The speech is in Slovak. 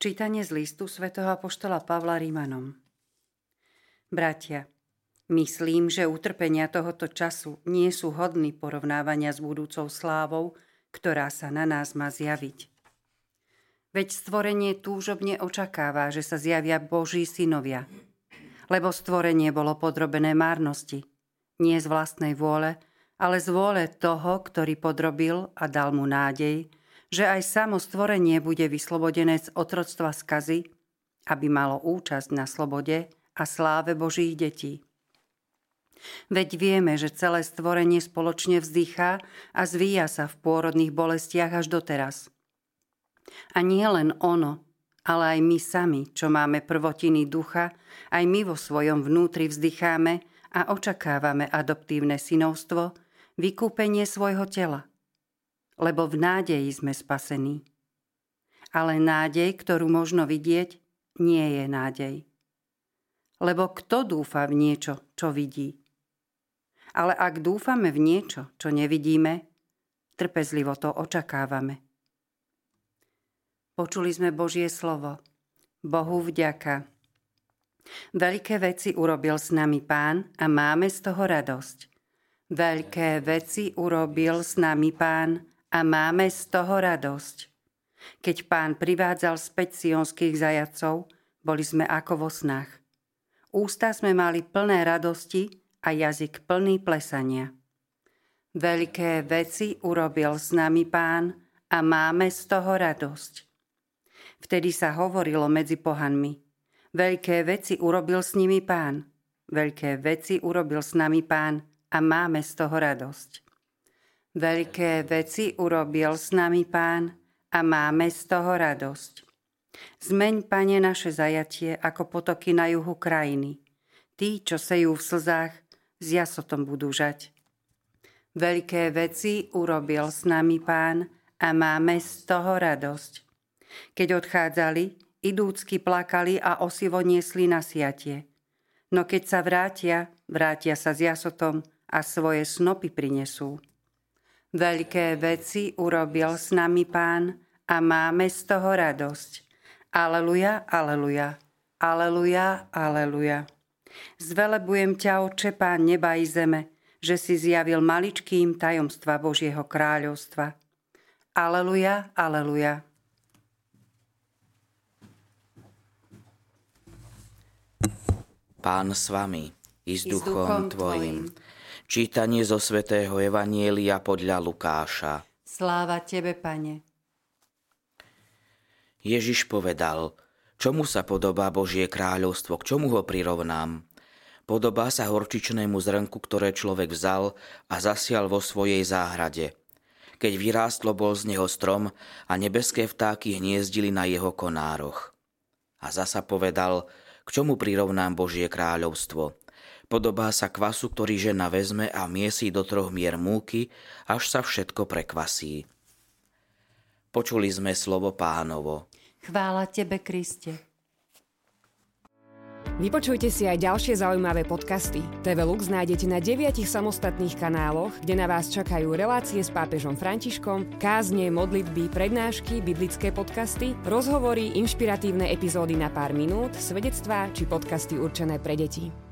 Čítanie z listu svätého Apoštola Pavla Rímanom Bratia, myslím, že utrpenia tohoto času nie sú hodní porovnávania s budúcou slávou, ktorá sa na nás má zjaviť. Veď stvorenie túžobne očakáva, že sa zjavia Boží synovia, lebo stvorenie bolo podrobené márnosti, nie z vlastnej vôle, ale z vôle toho, ktorý podrobil a dal mu nádej, že aj samo stvorenie bude vyslobodené z otroctva skazy, aby malo účasť na slobode a sláve Božích detí. Veď vieme, že celé stvorenie spoločne vzdychá a zvíja sa v pôrodných bolestiach až doteraz. A nie len ono, ale aj my sami, čo máme prvotiny ducha, aj my vo svojom vnútri vzdycháme a očakávame adoptívne synovstvo, vykúpenie svojho tela lebo v nádeji sme spasení. Ale nádej, ktorú možno vidieť, nie je nádej. Lebo kto dúfa v niečo, čo vidí? Ale ak dúfame v niečo, čo nevidíme, trpezlivo to očakávame. Počuli sme Božie slovo. Bohu vďaka. Veľké veci urobil s nami pán a máme z toho radosť. Veľké veci urobil s nami pán a máme z toho radosť. Keď pán privádzal späť sionských zajacov, boli sme ako vo snách. Ústa sme mali plné radosti a jazyk plný plesania. Veľké veci urobil s nami pán a máme z toho radosť. Vtedy sa hovorilo medzi pohanmi. Veľké veci urobil s nimi pán. Veľké veci urobil s nami pán a máme z toho radosť. Veľké veci urobil s nami pán a máme z toho radosť. Zmeň, pane, naše zajatie ako potoky na juhu krajiny. Tí, čo sejú v slzách, s jasotom budú žať. Veľké veci urobil s nami pán a máme z toho radosť. Keď odchádzali, idúcky plakali a osivo niesli na siatie. No keď sa vrátia, vrátia sa s jasotom a svoje snopy prinesú. Veľké veci urobil s nami pán a máme z toho radosť. Aleluja, aleluja, aleluja, aleluja. Zvelebujem ťa, Oče, Pán neba i zeme, že si zjavil maličkým tajomstva Božieho kráľovstva. Aleluja, aleluja. Pán s vami i s duchom, duchom tvojim. tvojim Čítanie zo svätého Evanielia podľa Lukáša. Sláva Tebe, Pane. Ježiš povedal, čomu sa podobá Božie kráľovstvo, k čomu ho prirovnám? Podobá sa horčičnému zrnku, ktoré človek vzal a zasial vo svojej záhrade. Keď vyrástlo, bol z neho strom a nebeské vtáky hniezdili na jeho konároch. A zasa povedal, k čomu prirovnám Božie kráľovstvo – Podobá sa kvasu, ktorý žena vezme a miesí do troch mier múky, až sa všetko prekvasí. Počuli sme slovo pánovo. Chvála tebe, Kriste. Vypočujte si aj ďalšie zaujímavé podcasty. TV Lux nájdete na deviatich samostatných kanáloch, kde na vás čakajú relácie s pápežom Františkom, kázne, modlitby, prednášky, biblické podcasty, rozhovory, inšpiratívne epizódy na pár minút, svedectvá či podcasty určené pre deti.